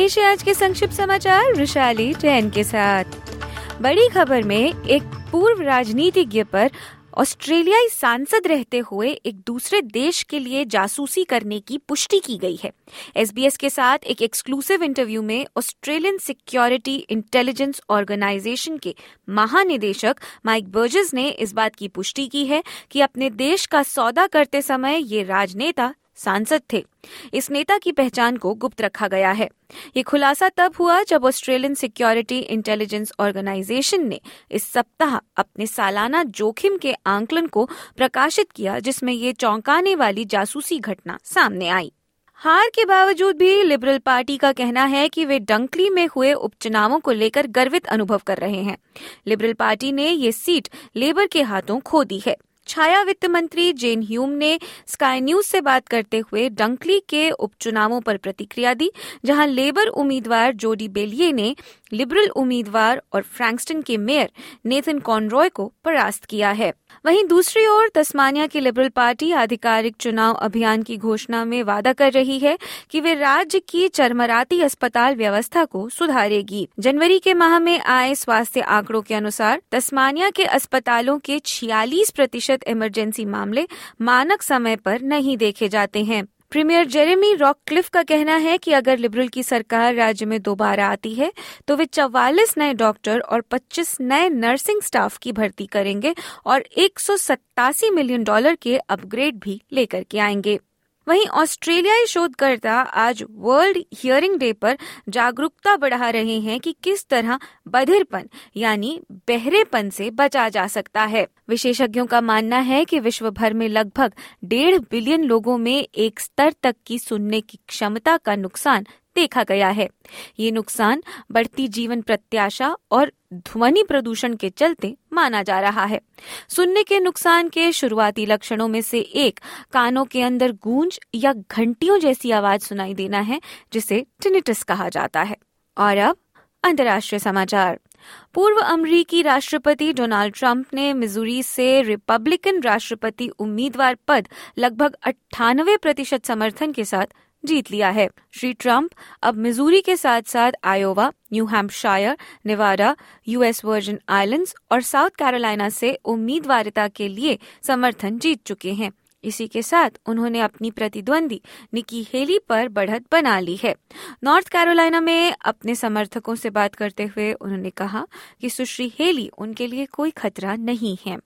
पेश है आज के संक्षिप्त समाचार, विशाली जैन के साथ। बड़ी खबर में एक पूर्व राजनीतिज्ञ पर ऑस्ट्रेलियाई सांसद रहते हुए एक दूसरे देश के लिए जासूसी करने की पुष्टि की गई है। एसबीएस के साथ एक एक्सक्लूसिव इंटरव्यू में ऑस्ट्रेलियन सिक्योरिटी इंटेलिजेंस ऑर्गेनाइजेशन के महानिदेशक माइक बर्जेस ने इस बात की पुष्टि की है कि अपने देश का सौदा करते समय ये राजनेता सांसद थे। इस नेता की पहचान को गुप्त रखा गया है। ये खुलासा तब हुआ जब ऑस्ट्रेलियन सिक्योरिटी इंटेलिजेंस ऑर्गेनाइजेशन ने इस सप्ताह अपने सालाना जोखिम के आंकलन को प्रकाशित किया, जिसमें ये चौंकाने वाली जासूसी घटना सामने आई। हार के बावजूद भी लिबरल पार्टी का कहना है कि वे डंकली में हुए उपचुनावों को लेकर गर्वित अनुभव कर रहे हैं। लिबरल पार्टी ने ये सीट लेबर के हाथों खो दी है। छाया वित्त मंत्री जेन ह्यूम ने स्काई न्यूज़ से बात करते हुए डंकली के उपचुनावों पर प्रतिक्रिया दी, जहाँ लेबर उम्मीदवार जोडी बेलिये ने लिबरल उम्मीदवार और फ्रैंकस्टन के मेयर नेथन कॉनरॉय को परास्त किया है। वहीं दूसरी ओर तस्मानिया की लिबरल पार्टी आधिकारिक चुनाव अभियान की घोषणा में वादा कर रही है कि वे राज्य की चरमराती अस्पताल व्यवस्था को सुधारेगी। जनवरी के माह में आए स्वास्थ्य आंकड़ों के अनुसार तस्मानिया के अस्पतालों के छियालीस प्रतिशत इमरजेंसी मामले मानक समय पर नहीं देखे जाते हैं। प्रीमियर जेरेमी रॉकक्लिफ का कहना है कि अगर लिबरल की सरकार राज्य में दोबारा आती है तो वे चौवालीस नए डॉक्टर और 25 नए नर्सिंग स्टाफ की भर्ती करेंगे और एक सौ सत्तासी मिलियन डॉलर के अपग्रेड भी लेकर के आएँगे। वहीं ऑस्ट्रेलियाई शोधकर्ता आज वर्ल्ड हियरिंग डे पर जागरूकता बढ़ा रहे हैं कि किस तरह बधिरपन, यानी बहरेपन से बचा जा सकता है। विशेषज्ञों का मानना है कि विश्व भर में लगभग डेढ़ बिलियन लोगों में एक स्तर तक की सुनने की क्षमता का नुकसान देखा गया है। ये नुकसान बढ़ती जीवन प्रत्याशा और ध्वनि प्रदूषण के चलते माना जा रहा है। सुनने के नुकसान के शुरुआती लक्षणों में से एक, कानों के अंदर गूंज या घंटियों जैसी आवाज़ सुनाई देना है, जिसे टिनिटस कहा जाता है। और अब अंतर्राष्ट्रीय समाचार। पूर्व अमरीकी राष्ट्रपति डोनाल्ड ट्रंप ने मिजूरी से रिपब्लिकन राष्ट्रपति उम्मीदवार पद लगभग अट्ठानवे प्रतिशत समर्थन के साथ जीत लिया है। श्री ट्रंप अब मिजूरी के साथ साथ Iowa, New Hampshire, Nevada, US Virgin Islands और साउथ कैरोलिना से उम्मीदवारिता के लिए समर्थन जीत चुके हैं। इसी के साथ उन्होंने अपनी प्रतिद्वंदी निकी हेली पर बढ़त बना ली है। नॉर्थ कैरोलिना में अपने समर्थकों से बात करते हुए उन्होंने कहा कि सुश्री हेली उनके लिए कोई खतरा नहीं है।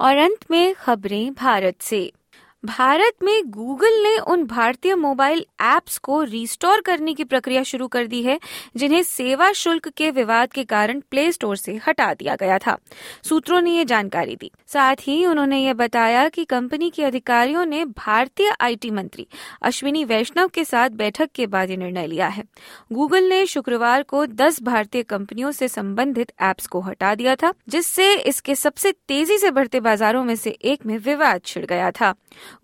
और अंत में खबरें भारत से। भारत में गूगल ने उन भारतीय मोबाइल ऐप्स को रिस्टोर करने की प्रक्रिया शुरू कर दी है, जिन्हें सेवा शुल्क के विवाद के कारण प्ले स्टोर से हटा दिया गया था। सूत्रों ने ये जानकारी दी। साथ ही उन्होंने ये बताया कि कंपनी के अधिकारियों ने भारतीय आईटी मंत्री अश्विनी वैष्णव के साथ बैठक के बाद ये निर्णय लिया है। गूगल ने शुक्रवार को दस भारतीय कंपनियों से संबंधित एप्स को हटा दिया था, जिससे इसके सबसे तेज़ी से बढ़ते बाजारों में से एक में विवाद छिड़ गया था।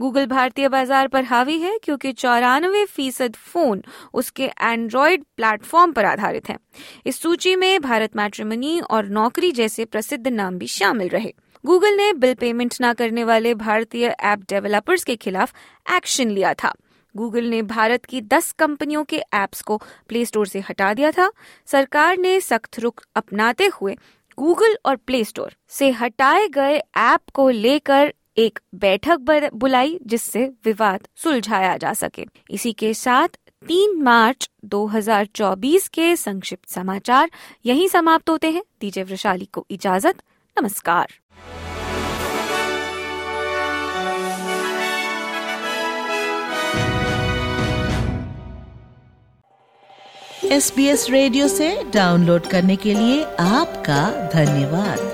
गूगल भारतीय बाज़ार पर हावी है क्योंकि चौरानवे फ़ीसद फ़ोन उसके एंड्रॉयड प्लेटफॉर्म पर आधारित हैं। इस सूची में भारत मैट्रिमनी और नौकरी जैसे प्रसिद्ध नाम भी शामिल रहे। गूगल ने बिल पेमेंट न करने वाले भारतीय ऐप डेवलपर्स के खिलाफ एक्शन लिया था। गूगल ने भारत की 10 कंपनियों के ऐप्स को प्ले स्टोर से हटा दिया था। सरकार ने सख्त रुख अपनाते हुए गूगल और प्ले स्टोर से हटाए गए ऐप को लेकर एक बैठक बुलाई जिससे विवाद सुलझाया जा सके। इसी के साथ तीन मार्च 2024 के संक्षिप्त समाचार यहीं समाप्त होते हैं। दीजिए वृशाली को इजाज़त। नमस्कार। एस बी एस रेडियो से डाउनलोड करने के लिए आपका धन्यवाद।